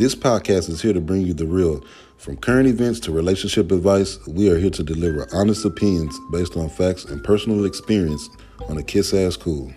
This podcast is here to bring you the real. From current events to relationship advice, we are here to deliver honest opinions based on facts and personal experience on a kiss ass cool.